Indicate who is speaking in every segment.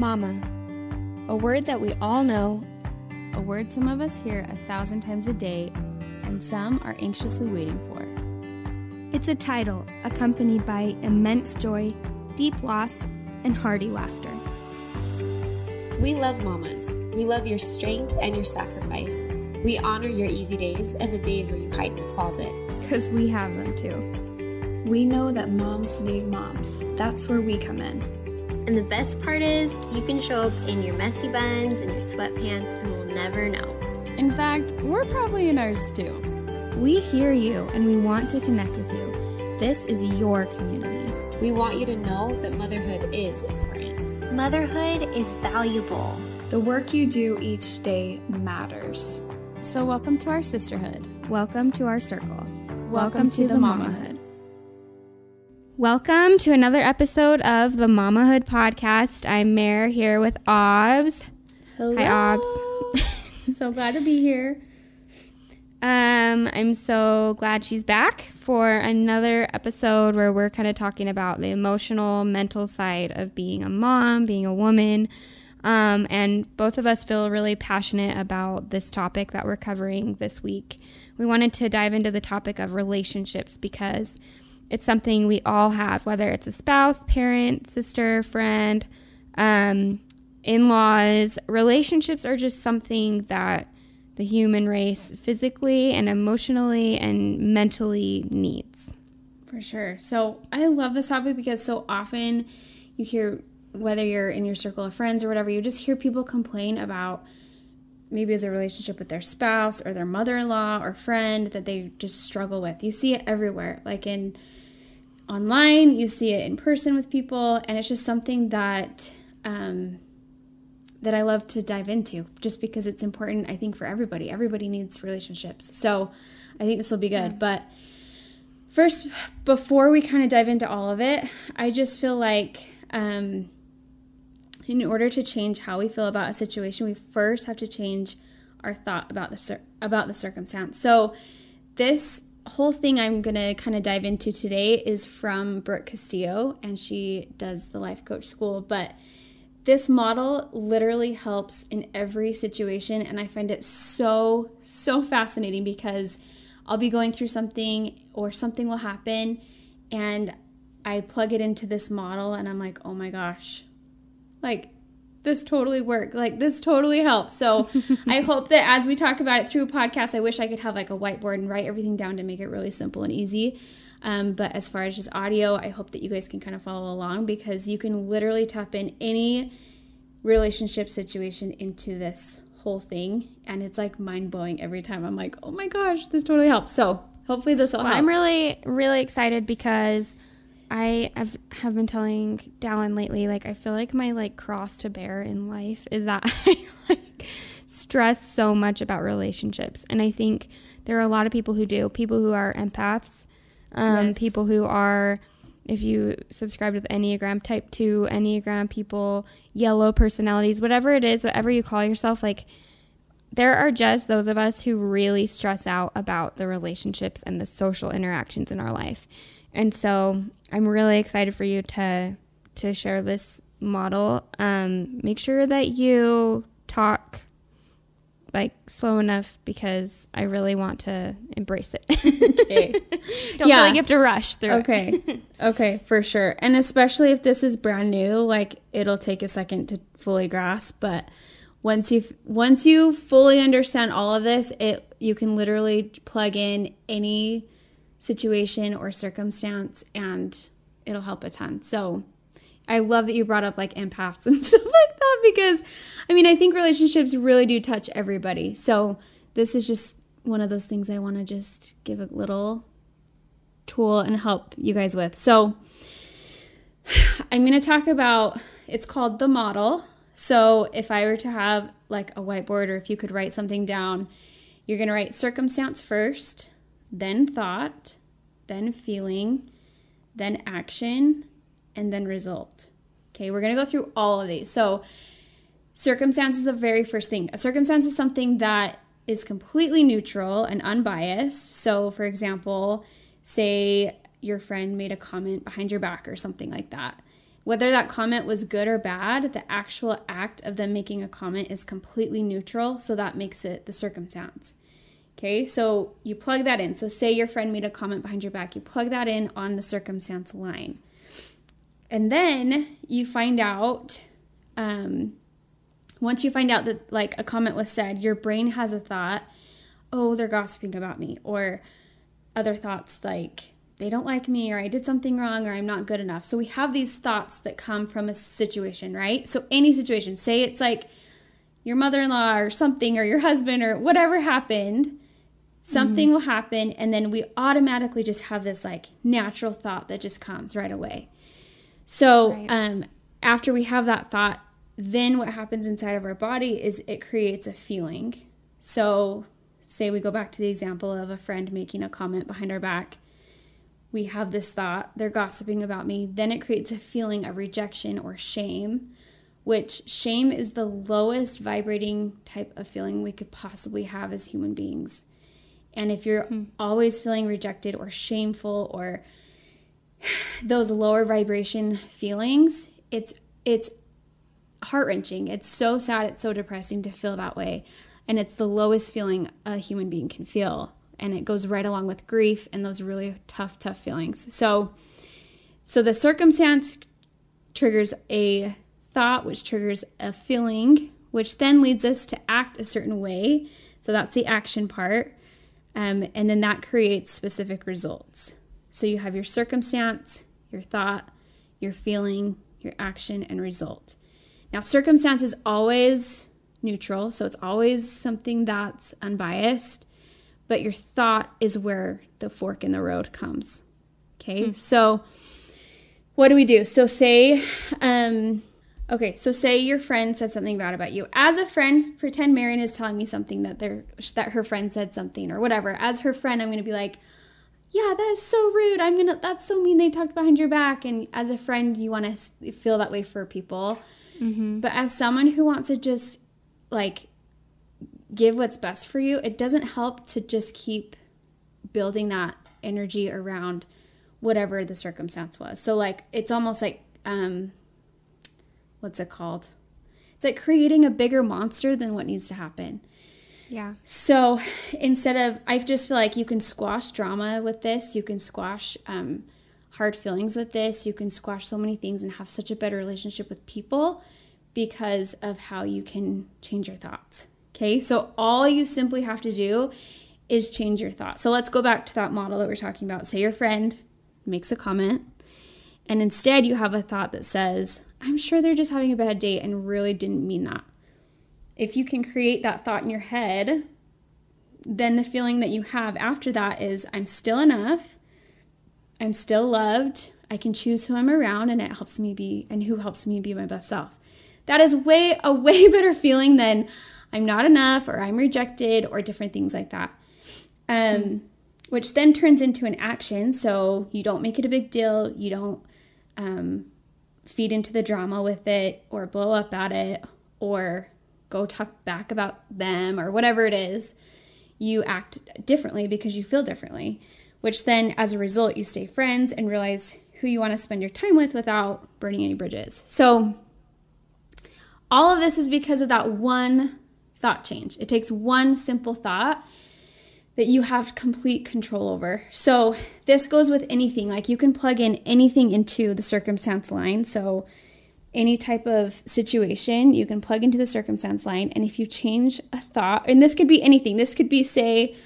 Speaker 1: Mama. A word that we all know,
Speaker 2: A word some of us hear a thousand times a day, and some are anxiously waiting for.
Speaker 1: it's a title accompanied by immense joy, deep loss, and hearty laughter.
Speaker 3: We love mamas. We love your strength and your sacrifice. We honor your easy days and the days where you hide in your closet.
Speaker 1: Because we have them too.
Speaker 4: We know that moms need moms. That's where we come in.
Speaker 5: And the best part is, you can show up in your messy buns and your sweatpants and we'll never know.
Speaker 2: In fact, we're probably in ours too.
Speaker 1: We hear you and we want to connect with you. This is your community.
Speaker 3: We want you to know that motherhood is important.
Speaker 5: Motherhood is valuable.
Speaker 4: The work you do each day matters.
Speaker 2: So, welcome to our sisterhood.
Speaker 1: Welcome to our circle.
Speaker 2: Welcome to the mamahood.
Speaker 1: Welcome to another episode of the Mamahood podcast. I'm Mare here with Aubs. Hi, Aubs. so glad to be here. Um, I'm so glad she's back for another episode where we're kind of talking about the emotional, mental side of being a mom, being a woman. Um, and both of us feel really passionate about this topic that we're covering this week. We wanted to dive into the topic of relationships because it's something we all have, whether it's a spouse, parent, sister, friend, um, in laws. Relationships are just something that the human race physically and emotionally and mentally needs.
Speaker 2: For sure. So I love this topic because so often you hear, whether you're in your circle of friends or whatever, you just hear people complain about maybe as a relationship with their spouse or their mother in law or friend that they just struggle with. You see it everywhere, like in online, you see it in person with people, and it's just something that. Um, that I love to dive into just because it's important, I think, for everybody. Everybody needs relationships. So I think this will be good. But first, before we kind of dive into all of it, I just feel like um, in order to change how we feel about a situation, we first have to change our thought about the cir- about the circumstance. So this whole thing I'm going to kind of dive into today is from Brooke Castillo and she does the life coach school, but this model literally helps in every situation and i find it so so fascinating because i'll be going through something or something will happen and i plug it into this model and i'm like oh my gosh. Like this totally worked like this totally helps so i hope that as we talk about it through a podcast i wish i could have like a whiteboard and write everything down to make it really simple and easy um, but as far as just audio, I hope that you guys can kind of follow along because you can literally tap in any relationship situation into this whole thing. And it's like mind blowing every time. I'm like, oh my gosh, this totally helps. So hopefully this will
Speaker 1: Well,
Speaker 2: help.
Speaker 1: I'm really, really excited because I have, have been telling Dallin lately, like, I feel like my, like, cross to bear in life is that I, like, stress so much about relationships. And I think there are a lot of people who do, people who are empaths, um,
Speaker 2: Yes.
Speaker 1: people who are, if you subscribe to the Enneagram type 2, Enneagram people, yellow personalities, whatever it is, whatever you call yourself, like, there are just those of us who really stress out about the relationships and the social interactions in our life. And so I'm really excited for you to to share this model. Um, make sure that you talk like slow enough because I really want to embrace it.
Speaker 2: Okay.
Speaker 1: Don't
Speaker 2: Yeah.
Speaker 1: feel like you have to rush through it.
Speaker 2: Okay. okay, for sure. And especially if this is brand new, like it'll take a second to fully grasp, but once you once you fully understand all of this, it you can literally plug in any situation or circumstance and it'll help a ton. So, I love that you brought up like empaths and stuff like that because I mean, I think relationships really do touch everybody. So, this is just one of those things I want to just give a little tool and help you guys with. So, I'm going to talk about it's called the model. So, if I were to have like a whiteboard or if you could write something down, you're going to write circumstance first, then thought, then feeling, then action, and then result. Okay, we're to go through all of these. So, circumstance is the very first thing. A circumstance is something that is completely neutral and unbiased. So, for example, say your friend made a comment behind your back or something like that. whether that comment was good or bad, the actual act of them making a comment is completely neutral. So that makes it the circumstance. Okay, so you plug that in. So, say your friend made a comment behind your back, you plug that in on the circumstance line. And then you find out, um, once you find out that like a comment was said, your brain has a thought, oh, they're gossiping about me, or other thoughts like, they don't like me, or I did something wrong, or I'm not good enough. So, we have these thoughts that come from a situation, right? So, any situation, say it's like your mother in law or something, or your husband, or whatever happened something mm-hmm. will happen and then we automatically just have this like natural thought that just comes right away so right. um after we have that thought then what happens inside of our body is it creates a feeling so say we go back to the example of a friend making a comment behind our back we have this thought they're gossiping about me then it creates a feeling of rejection or shame which shame is the lowest vibrating type of feeling we could possibly have as human beings and if you're hmm. always feeling rejected or shameful or those lower vibration feelings, it's it's heart-wrenching. It's so sad, it's so depressing to feel that way. And it's the lowest feeling a human being can feel. And it goes right along with grief and those really tough, tough feelings. So so the circumstance triggers a thought, which triggers a feeling, which then leads us to act a certain way. So that's the action part. Um, and then that creates specific results. So you have your circumstance, your thought, your feeling, your action, and result. Now, circumstance is always neutral, so it's always something that's unbiased, but your thought is where the fork in the road comes. Okay, mm. so what do we do? So, say um, Okay, so say your friend said something bad about you. As a friend, pretend Maren is telling me something that they that her friend said something or whatever. As her friend, I'm going to be like, "Yeah, that is so rude. I'm going to that's so mean they talked behind your back." And as a friend, you want to feel that way for people. Mm-hmm. But as someone who wants to just like give what's best for you, it doesn't help to just keep building that energy around whatever the circumstance was. So like it's almost like um what's it called? It's like creating a bigger monster than what needs to happen.
Speaker 1: Yeah.
Speaker 2: So instead of, I just feel like you can squash drama with this. You can squash um, hard feelings with this. You can squash so many things and have such a better relationship with people because of how you can change your thoughts. Okay. So all you simply have to do is change your thoughts. So let's go back to that model that we're talking about. Say your friend makes a comment, and instead you have a thought that says, I'm sure they're just having a bad day and really didn't mean that. If you can create that thought in your head, then the feeling that you have after that is I'm still enough. I'm still loved. I can choose who I'm around and it helps me be and who helps me be my best self. That is way a way better feeling than I'm not enough or I'm rejected or different things like that. Um, mm. which then turns into an action. So you don't make it a big deal. You don't um, feed into the drama with it or blow up at it or go talk back about them or whatever it is, you act differently because you feel differently, which then as a result, you stay friends and realize who you want to spend your time with without burning any bridges. So, all of this is because of that one thought change. It takes one simple thought that you have complete control over. So, this goes with anything. Like, you can plug in anything into the circumstance line. So, any type of situation, you can plug into the circumstance line. And if you change a thought, and this could be anything, this could be, say,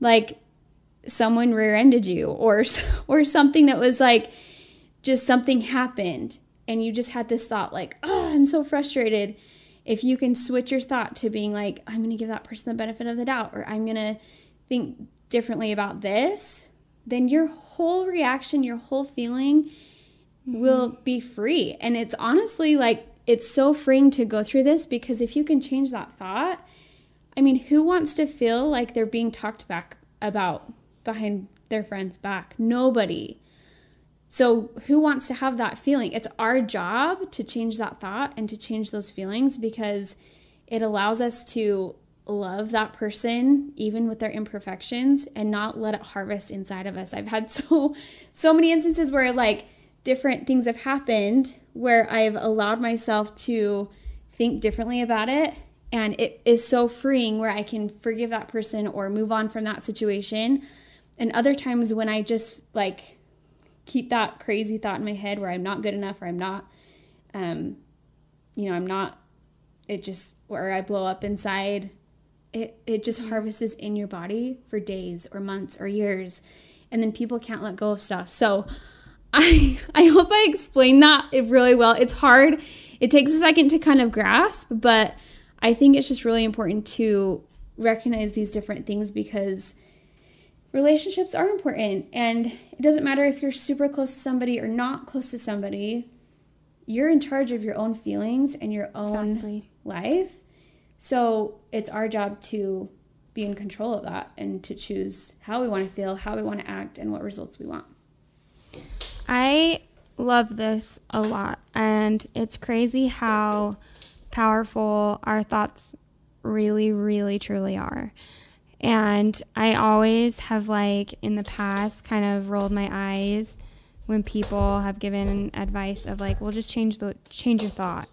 Speaker 2: like someone rear ended you, or, or something that was like just something happened, and you just had this thought, like, oh, I'm so frustrated. If you can switch your thought to being like, I'm going to give that person the benefit of the doubt, or I'm going to think differently about this, then your whole reaction, your whole feeling mm-hmm. will be free. And it's honestly like, it's so freeing to go through this because if you can change that thought, I mean, who wants to feel like they're being talked back about behind their friend's back? Nobody. So, who wants to have that feeling? It's our job to change that thought and to change those feelings because it allows us to love that person even with their imperfections and not let it harvest inside of us. I've had so so many instances where like different things have happened where I've allowed myself to think differently about it. And it is so freeing where I can forgive that person or move on from that situation. And other times when I just like keep that crazy thought in my head where I'm not good enough or I'm not, um, you know, I'm not, it just, where I blow up inside, it, it just harvests in your body for days or months or years. And then people can't let go of stuff. So I, I hope I explained that really well. It's hard. It takes a second to kind of grasp, but I think it's just really important to recognize these different things because relationships are important and it doesn't matter if you're super close to somebody or not close to somebody you're in charge of your own feelings and your own exactly. life so it's our job to be in control of that and to choose how we want to feel how we want to act and what results we want
Speaker 1: i love this a lot and it's crazy how powerful our thoughts really really truly are and I always have, like, in the past, kind of rolled my eyes when people have given advice of, like, well, just change the change your thought.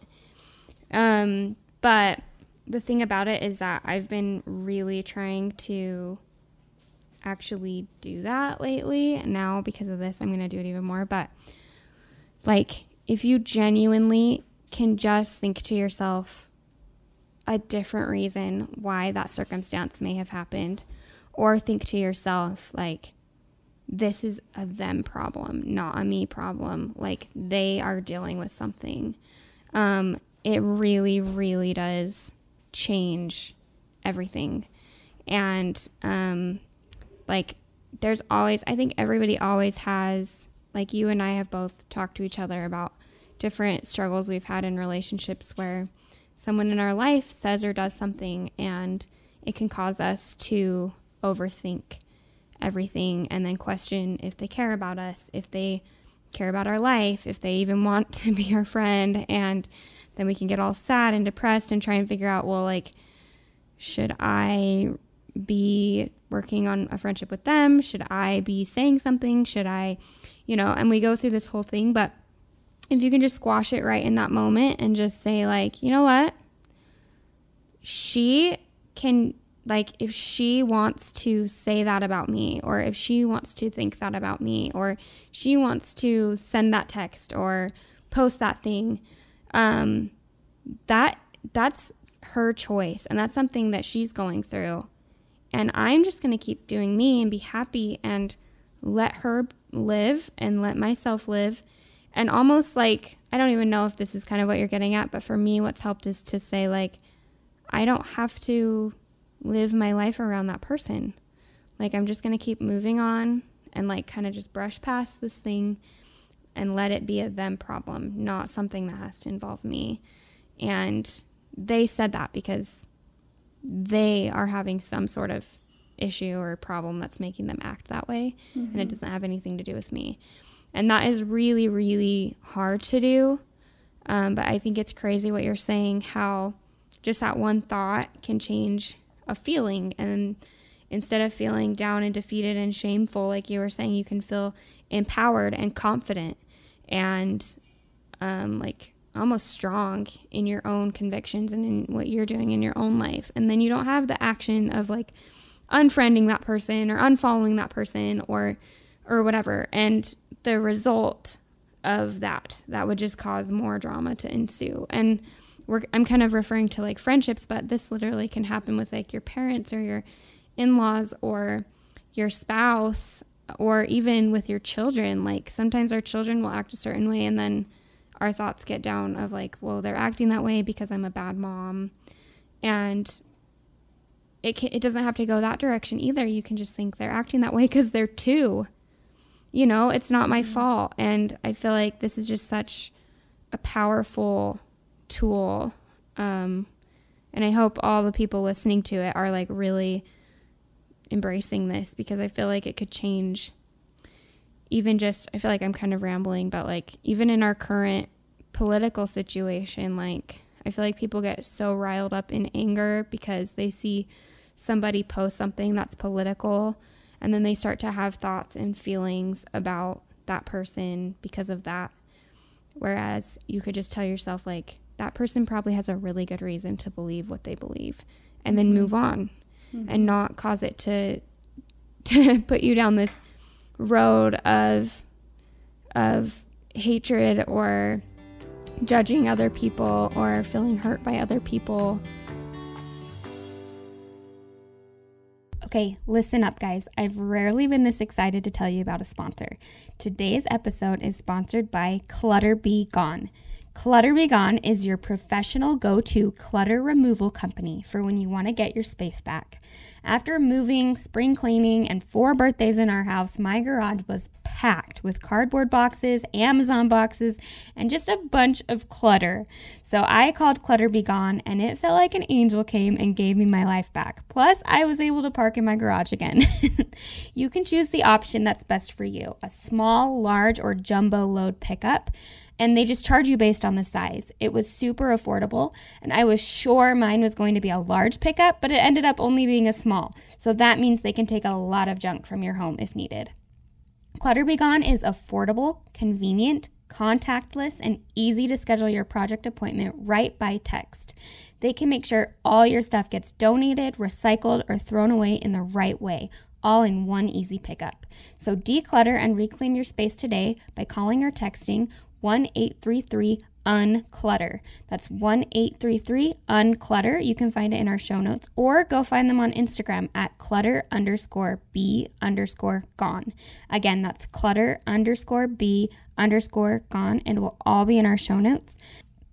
Speaker 1: Um, but the thing about it is that I've been really trying to actually do that lately. Now, because of this, I'm going to do it even more. But, like, if you genuinely can just think to yourself, a different reason why that circumstance may have happened. Or think to yourself, like, this is a them problem, not a me problem. Like, they are dealing with something. Um, it really, really does change everything. And, um, like, there's always, I think everybody always has, like, you and I have both talked to each other about different struggles we've had in relationships where someone in our life says or does something and it can cause us to overthink everything and then question if they care about us, if they care about our life, if they even want to be our friend. And then we can get all sad and depressed and try and figure out, well, like, should I be working on a friendship with them? Should I be saying something? Should I, you know, and we go through this whole thing, but if you can just squash it right in that moment and just say, like, you know what? She can, like, if she wants to say that about me, or if she wants to think that about me, or she wants to send that text or post that thing, um, that that's her choice and that's something that she's going through. And I'm just going to keep doing me and be happy and let her live and let myself live and almost like I don't even know if this is kind of what you're getting at, but for me, what's helped is to say, like, I don't have to live my life around that person. Like, I'm just going to keep moving on and, like, kind of just brush past this thing and let it be a them problem, not something that has to involve me. And they said that because they are having some sort of issue or problem that's making them act that way, mm-hmm. and it mm-hmm. doesn't have anything to do with me. And that is really, really hard to do. Um, but I think it's crazy what you're saying, how just that one thought can change a feeling. And instead of feeling down and defeated and shameful, like you were saying, you can feel empowered and confident and um, like almost strong in your own convictions and in what you're doing in your own life. And then you don't have the action of like unfriending that person or unfollowing that person or or whatever. And the result of that that would just cause more drama to ensue and we're, i'm kind of referring to like friendships but this literally can happen with like your parents or your in-laws or your spouse or even with your children like sometimes our children will act a certain way and then our thoughts get down of like well they're acting that way because i'm a bad mom and it, can, it doesn't have to go that direction either you can just think they're acting that way because they're two you know, it's not my mm-hmm. fault. And I feel like this is just such a powerful tool. Um, and I hope all the people listening to it are like really embracing this because I feel like it could change even just I feel like I'm kind of rambling, but like even in our current political situation, like I feel like people get so riled up in anger because they see somebody post something that's political and then they start to have thoughts and feelings about that person because of that. Whereas you could just tell yourself, like, that person probably has a really good reason to believe what they believe and then mm-hmm. move on Mm-hmm. and not cause it to to put you down this road of of hatred or judging other people or feeling hurt by other people. Okay, listen up, guys. I've rarely been this excited to tell you about a sponsor. Today's episode is sponsored by Clutter B Gone. Clutter B Gone is your professional go to clutter removal company for when you want to get your space back. After moving, spring cleaning, and four birthdays in our house, my garage was packed with cardboard boxes, Amazon boxes, and just a bunch of clutter. So I called Clutter B Gone, and it felt like an angel came and gave me my life back. Plus, I was able to park in my garage again. you can choose the option that's best for you a small, large, or jumbo load pickup and they just charge you based on the size. It was super affordable, and I was sure mine was going to be a large pickup, but it ended up only being a small. So that means they can take a lot of junk from your home if needed. Clutter B Gone is affordable, convenient, contactless, and easy to schedule your project appointment right by text. They can make sure all your stuff gets donated, recycled, or thrown away in the right way, all in one easy pickup. So declutter and reclaim your space today by calling or texting 1 833 unclutter. That's 1 833 unclutter. You can find it in our show notes or go find them on Instagram at clutter underscore b underscore gone. Again, that's clutter underscore b underscore gone, and will all be in our show notes.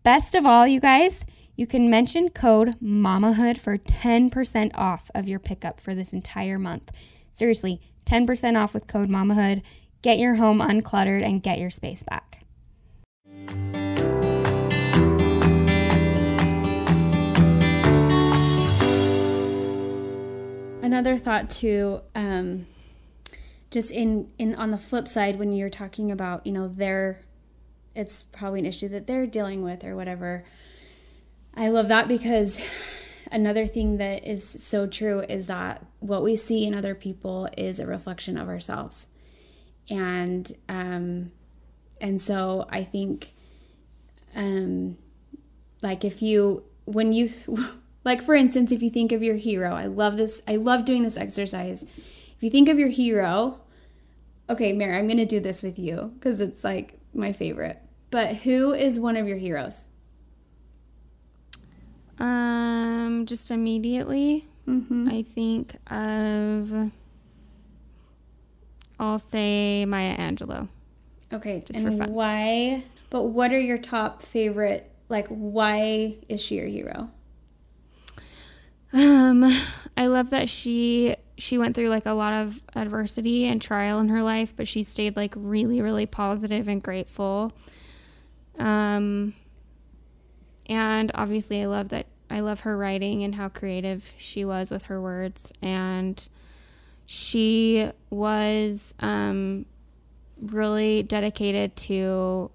Speaker 1: Best of all, you guys, you can mention code MAMAHOOD for 10% off of your pickup for this entire month. Seriously, 10% off with code MAMAHOOD. Get your home uncluttered and get your space back.
Speaker 2: Another thought too um, just in in on the flip side when you're talking about you know their it's probably an issue that they're dealing with or whatever. I love that because another thing that is so true is that what we see in other people is a reflection of ourselves. And um and so i think um like if you when you Like, for instance, if you think of your hero, I love this, I love doing this exercise. If you think of your hero, okay, Mary, I'm going to do this with you because it's like my favorite. But who is one of your heroes?
Speaker 1: Um, just immediately, mm-hmm. I think of. I'll say Maya Angelou.
Speaker 2: Okay, just and for fun. why? But what are your top favorite? Like, why is she your hero?
Speaker 1: Um, I love that she she went through like a lot of adversity and trial in her life, but she stayed like really, really positive and grateful. Um, and obviously, I love that. I love her writing and how creative she was with her words. And she was um, really dedicated to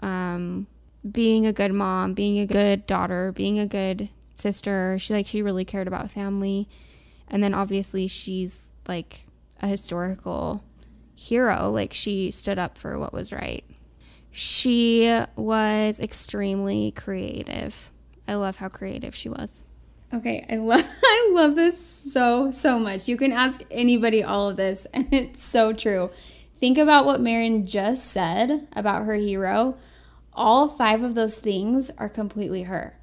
Speaker 1: um, being a good mom, being a good daughter, being a good sister. She like she really cared about family. And then obviously she's like a historical hero. Like she stood up for what was right. She was extremely creative. I love how creative she was.
Speaker 2: Okay, I love I love this so so much. You can ask anybody all of this and it's so true. Think about what Maren just said about her hero. All five of those things are completely her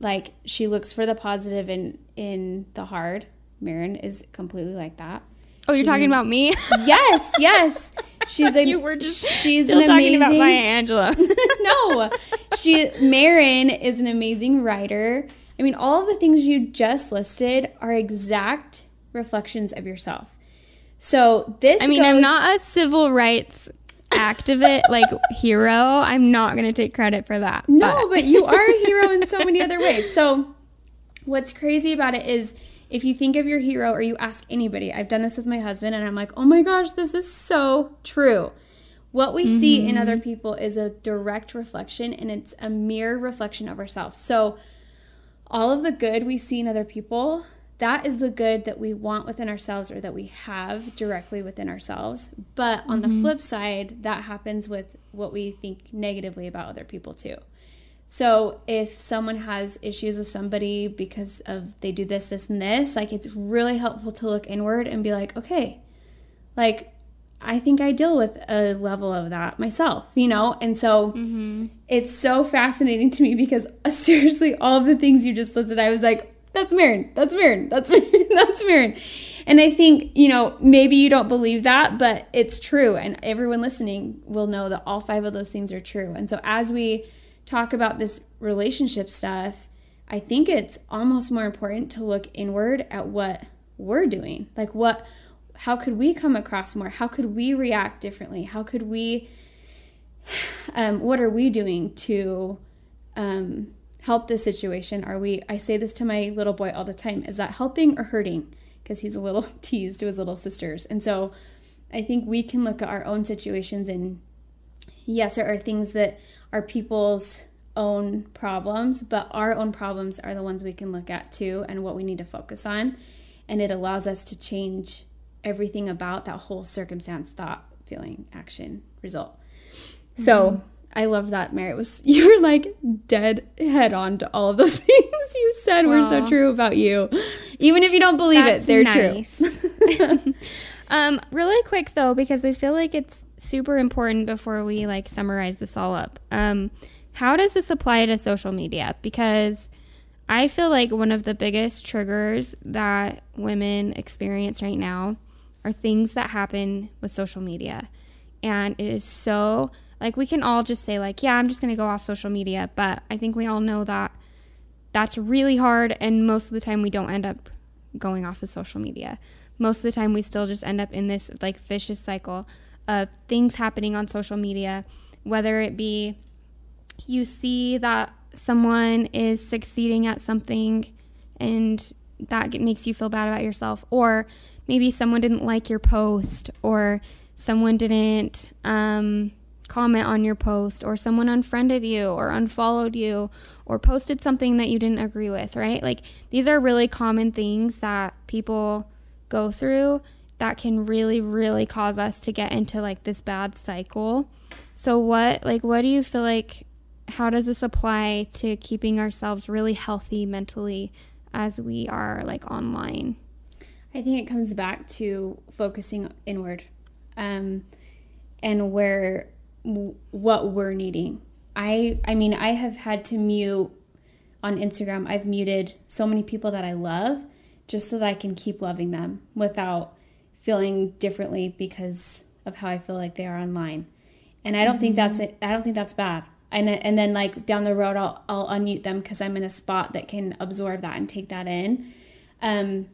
Speaker 2: like she looks for the positive in in the hard. Maren is completely like that.
Speaker 1: Oh, you're she's talking an, about me?
Speaker 2: Yes, yes. She's a you were just she's
Speaker 1: still
Speaker 2: an
Speaker 1: amazing,
Speaker 2: talking
Speaker 1: about Maya Angelou.
Speaker 2: no, she Maren is an amazing writer. I mean, all of the things you just listed are exact reflections of yourself. So this.
Speaker 1: I mean, goes, I'm not a civil rights activist like hero i'm not going to take credit for that
Speaker 2: no but. but you are a hero in so many other ways so what's crazy about it is if you think of your hero or you ask anybody i've done this with my husband and i'm like oh my gosh this is so true what we mm-hmm. see in other mm-hmm. people is a direct reflection and it's a mirror reflection of ourselves so all of the good we see in other people that is the good that we want within ourselves or that we have directly within ourselves. But on mm-hmm. the flip side, that happens with what we think negatively about other people too. So if someone has issues with somebody because of they do this, this, and this, like it's really helpful to look inward and be like, okay, like I think I deal with a level of that myself, you know? And so mm-hmm. it's so fascinating to me because uh, seriously, all of the things you just listed, I was like, that's Maren, that's Maren, that's Maren, that's Maren. And I think, you know, maybe you don't believe that, but it's true. And everyone listening will know that all five of those things are true. And so as we talk about this relationship stuff, I think it's almost more important to look inward at what we're doing. Like what how could we come across more? How could we react differently? How could we um, what are we doing to um, help the situation? Are we I say this to my little boy all the time, is that helping or hurting? Because he's a little teased to his little sisters. And so I think we can look at our own situations and yes, there are things that are people's own problems, but our own problems are the ones we can look at too and what we need to focus on. And it allows us to change everything about that whole circumstance, thought, feeling, action, result. Mm-hmm. So I love that, Mary. It was you were like dead head on to all of those things you said Aww. were so true about you. Even if you don't believe That's it, they're nice.
Speaker 1: true. um, really quick though, because I feel like it's super important before we like summarize this all up. Um, how does this apply to social media? Because I feel like one of the biggest triggers that women experience right now are things that happen with social media. And it is so, like, we can all just say, like, yeah, I'm just going to go off social media. But I think we all know that that's really hard. And most of the time, we don't end up going off of social media. Most of the time, we still just end up in this, like, vicious cycle of things happening on social media, whether it be you see that someone is succeeding at something and that makes you feel bad about yourself, or maybe someone didn't like your post, or someone didn't um, comment on your post, or someone unfriended you, or unfollowed you, or posted something that you didn't agree with, right? Like these are really common things that people go through that can really, really cause us to get into like this bad cycle. So, what, like, what do you feel like? How does this apply to keeping ourselves really healthy mentally as we are like online?
Speaker 2: I think it comes back to focusing inward um, and where what we're needing. I I mean I have had to mute on Instagram. I've muted so many people that I love just so that I can keep loving them without feeling differently because of how I feel like they are online. And I don't mm-hmm. think that's it. I don't think that's bad. And and then like down the road, I'll I'll unmute them because I'm in a spot that can absorb that and take that in. Um,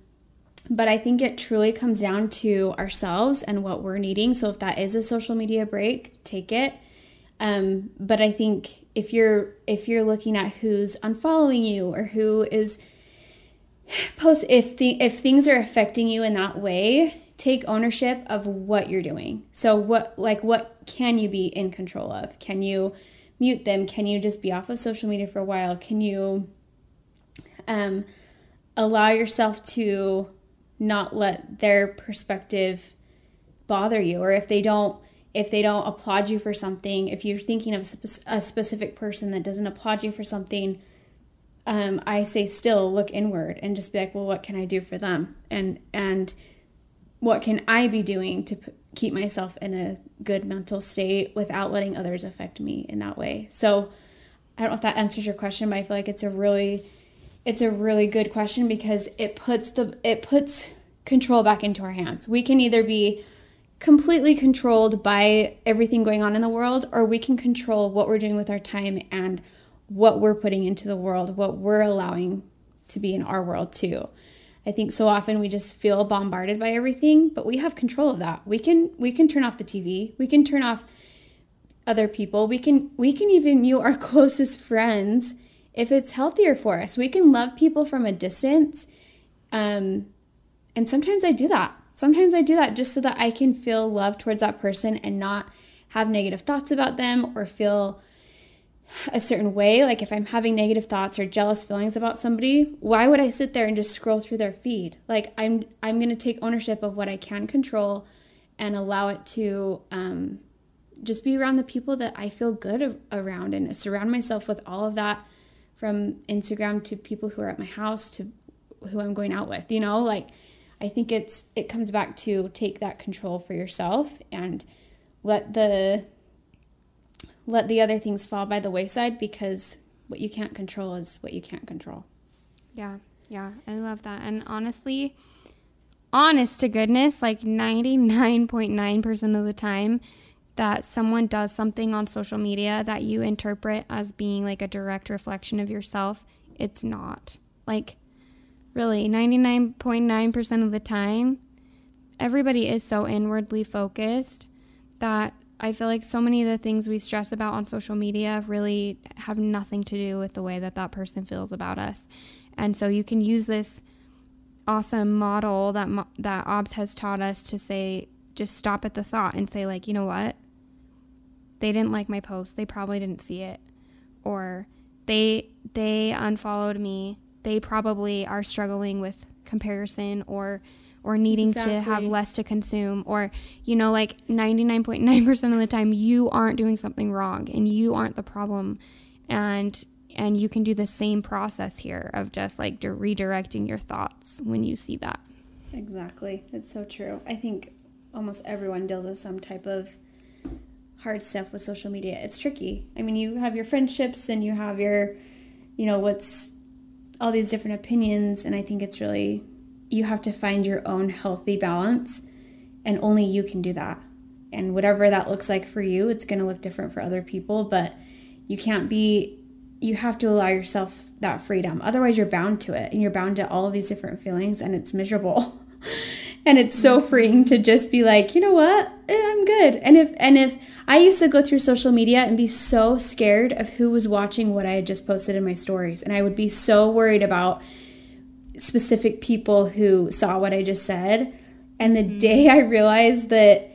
Speaker 2: but I think it truly comes down to ourselves and what we're needing. So if that is a social media break, take it. Um, but I think if you're if you're looking at who's unfollowing you or who is post if the if things are affecting you in that way, take ownership of what you're doing. So what like what can you be in control of? Can you mute them? Can you just be off of social media for a while? Can you um, allow yourself to not let their perspective bother you or if they don't if they don't applaud you for something if you're thinking of a specific person that doesn't applaud you for something um, i say still look inward and just be like well what can i do for them and and what can I be doing to p- keep myself in a good mental state without letting others affect me in that way? So I don't know if that answers your question, but I feel like it's a really it's a really good question because it puts the it puts control back into our hands. We can either be completely controlled by everything going on in the world or we can control what we're doing with our time and what we're putting into the world, what we're allowing to be in our world too. I think so often we just feel bombarded by everything, but we have control of that. We can we can turn off the TV. We can turn off other people. We can we can even mute our closest friends if it's healthier for us. We can love people from a distance. Um, and sometimes I do that. Sometimes I do that just so that I can feel love towards that person and not have negative thoughts about them or feel a certain way, like if I'm having negative thoughts or jealous feelings about somebody, why would I sit there and just scroll through their feed? Like I'm I'm to take ownership of what I can control and allow it to um, just be around the people that I feel good around and surround myself with all of that from Instagram to people who are at my house to who I'm going out with. You know, like I think it's it comes back to take that control for yourself and let the let the other things fall by the wayside because what you can't control is what you can't control.
Speaker 1: Yeah. Yeah, I love that. And honestly, honest to goodness, like 99.9% of the time that someone does something on social media that you interpret as being like a direct reflection of yourself, it's not. Like, really, 99.9% of the time, everybody is so inwardly focused that I feel like so many of the things we stress about on social media really have nothing to do with the way that that person feels about us. And so you can use this awesome model that that Aubs has taught us to say just stop at the thought and say like, you know what? They didn't like my post. They probably didn't see it. Or they they unfollowed me. They probably are struggling with comparison or or needing exactly. to have less to consume or you know like 99.9% of the time you aren't doing something wrong and you aren't the problem and and you can do the same process here of just like redirecting your thoughts when you see that
Speaker 2: exactly it's so true i think almost everyone deals with some type of hard stuff with social media it's tricky i mean you have your friendships and you have your you know what's all these different opinions and i think it's really you have to find your own healthy balance and only you can do that and whatever that looks like for you it's going to look different for other people but you can't be you have to allow yourself that freedom. Otherwise, you're bound to it and you're bound to all these different feelings and it's miserable. and it's so freeing to just be like, you know what? Eh, I'm good. And if and if I used to go through social media and be so scared of who was watching what I had just posted in my stories and I would be so worried about specific people who saw what I just said. And the mm-hmm. day I realized that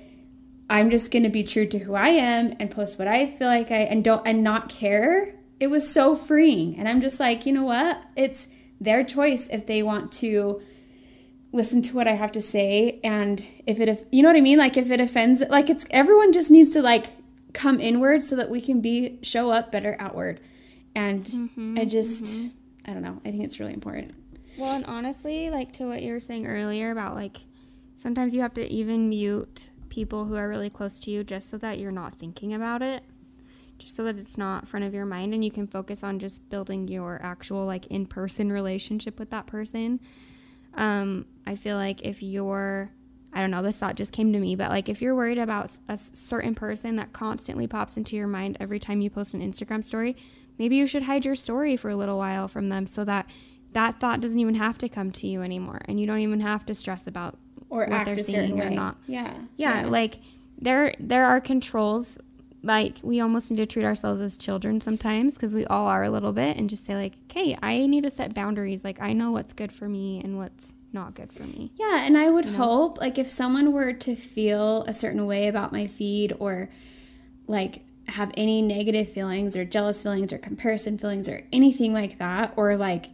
Speaker 2: I'm just going to be true to who I am and post what I feel like I and don't and not care it was so freeing. And I'm just like, you know what? It's their choice if they want to listen to what I have to say. And if it, you know what I mean? Like if it offends, like it's everyone just needs to like come inward so that we can be, show up better outward. And mm-hmm, I just, mm-hmm. I don't know. I think it's really important.
Speaker 1: Well, and honestly, like to what you were saying earlier about like sometimes you have to even mute people who are really close to you just so that you're not thinking about it just so that it's not front of your mind and you can focus on just building your actual like in-person relationship with that person um, i feel like if you're i don't know this thought just came to me but like if you're worried about a certain person that constantly pops into your mind every time you post an instagram story maybe you should hide your story for a little while from them so that that thought doesn't even have to come to you anymore and you don't even have to stress about
Speaker 2: or what they're saying or not.
Speaker 1: Yeah. yeah yeah. like there there are controls like we almost need to treat ourselves as children sometimes because we all are a little bit and just say like okay i need to set boundaries like i know what's good for me and what's not good for me
Speaker 2: yeah and i would you know? hope like if someone were to feel a certain way about my feed or like have any negative feelings or jealous feelings or comparison feelings or anything like that or like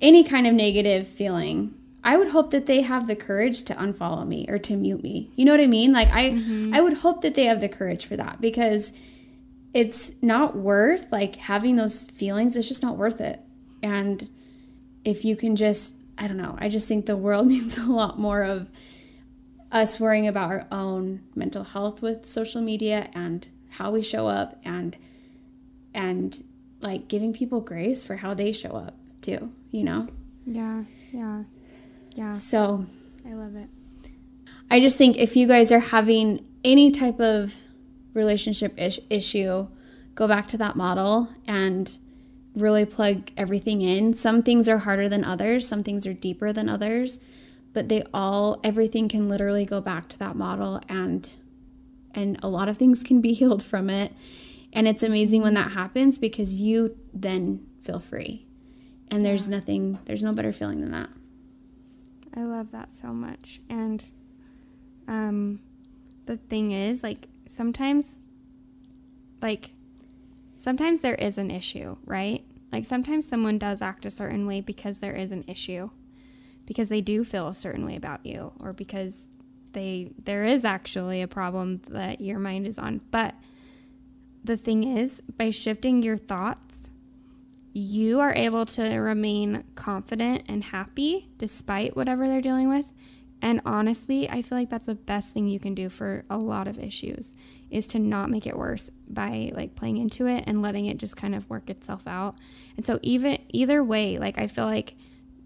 Speaker 2: any kind of negative feeling I would hope that they have the courage to unfollow me or to mute me. You know what I mean? Like I mm-hmm. I would hope that they have the courage for that because it's not worth like having those feelings. It's just not worth it. And if you can just I don't know, I just think the world needs a lot more of us worrying about our own mental health with social media and how we show up and and like giving people grace for how they show up too, you know?
Speaker 1: Yeah, yeah. Yeah.
Speaker 2: So
Speaker 1: I love it.
Speaker 2: I just think if you guys are having any type of relationship ish- issue, go back to that model and really plug everything in. Some things are harder than others, some things are deeper than others, but they all everything can literally go back to that model and and a lot of things can be healed from it. And it's amazing when that happens because you then feel free. And there's yeah. nothing there's no better feeling than that.
Speaker 1: I love that so much. And um, the thing is, like, sometimes, like, sometimes there is an issue, right? Like sometimes someone does act a certain way because there is an issue, because they do feel a certain way about you, or because they there is actually a problem that your mind is on. But the thing is, by shifting your thoughts, you are able to remain confident and happy despite whatever they're dealing with. And honestly, I feel like that's the best thing you can do for a lot of issues is to not make it worse by like playing into it and letting it just kind of work itself out. And so even either way, like I feel like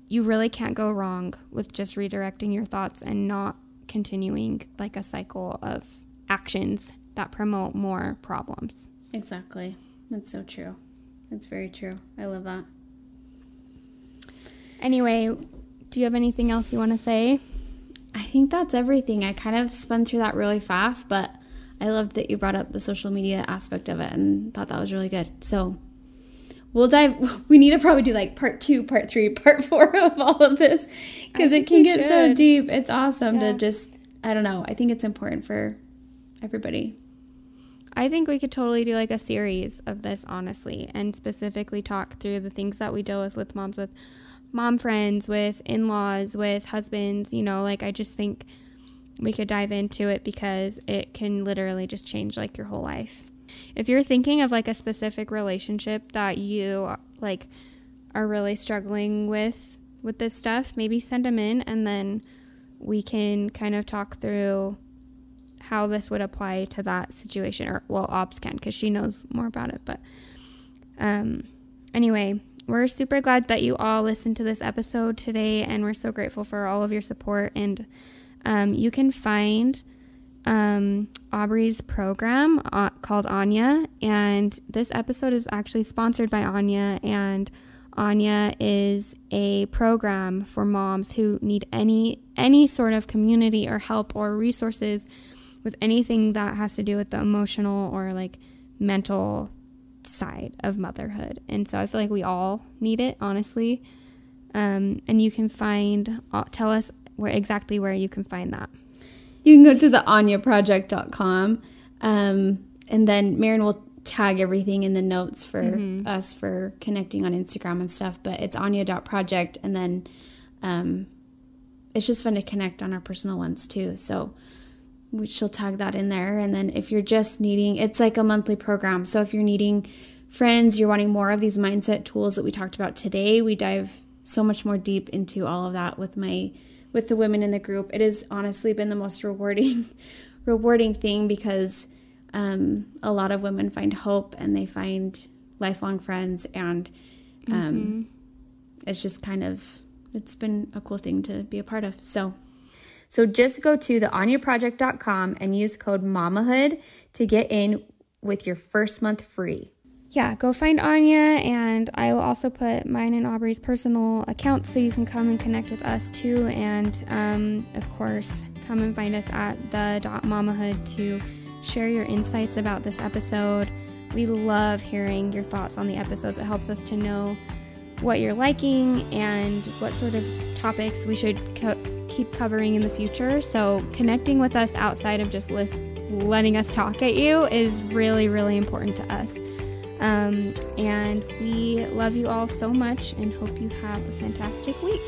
Speaker 1: you really can't go wrong with just redirecting your thoughts and not continuing like a cycle of actions that promote more problems.
Speaker 2: Exactly. That's so true. That's very true. I love that.
Speaker 1: Anyway, do you have anything else you want to say?
Speaker 2: I think that's everything. I kind of spun through that really fast, but I loved that you brought up the social media aspect of it and thought that was really good. So we'll dive, we need to probably do like part two, part three, part four of all of this because it can get should. so deep. It's awesome yeah. to just, I don't know, I think it's important for everybody.
Speaker 1: I think we could totally do like a series of this, honestly, and specifically talk through the things that we deal with with moms, with mom friends, with in laws, with husbands. You know, like I just think we could dive into it because it can literally just change like your whole life. If you're thinking of like a specific relationship that you like are really struggling with with this stuff, maybe send them in and then we can kind of talk through how this would apply to that situation or well Aubs can because she knows more about it but um anyway we're super glad that you all listened to this episode today and we're so grateful for all of your support and um, you can find um, aubrey's program uh, called anya and this episode is actually sponsored by anya and anya is a program for moms who need any any sort of community or help or resources with anything that has to do with the emotional or like mental side of motherhood. And so I feel like we all need it, honestly. Um, and you can find, uh, tell us where exactly where you can find that.
Speaker 2: You can go to the anyaproject.com. Um, and then Maren will tag everything in the notes for mm-hmm. us for connecting on Instagram and stuff. But it's anya.project. And then um, it's just fun to connect on our personal ones too. So she'll tag that in there. And then if you're just needing, it's like a monthly program. So if you're needing friends, you're wanting more of these mindset tools that we talked about today, we dive so much more deep into all of that with my with the women in the group. It has honestly been the most rewarding rewarding thing because um, a lot of women find hope and they find lifelong friends and um, mm-hmm. it's just kind of it's been a cool thing to be a part of. So so just go to theanyaproject.com and use code MAMAHOOD to get in with your first month free.
Speaker 1: Yeah, go find Anya, and I will also put mine and Aubrey's personal accounts so you can come and connect with us too. And um, of course, come and find us at the Mamahood to share your insights about this episode. We love hearing your thoughts on the episodes. It helps us to know what you're liking and what sort of topics we should co- keep covering in the future. So, connecting with us outside of just list, letting us talk at you is really, really important to us. Um, and we love you all so much and hope you have a fantastic week.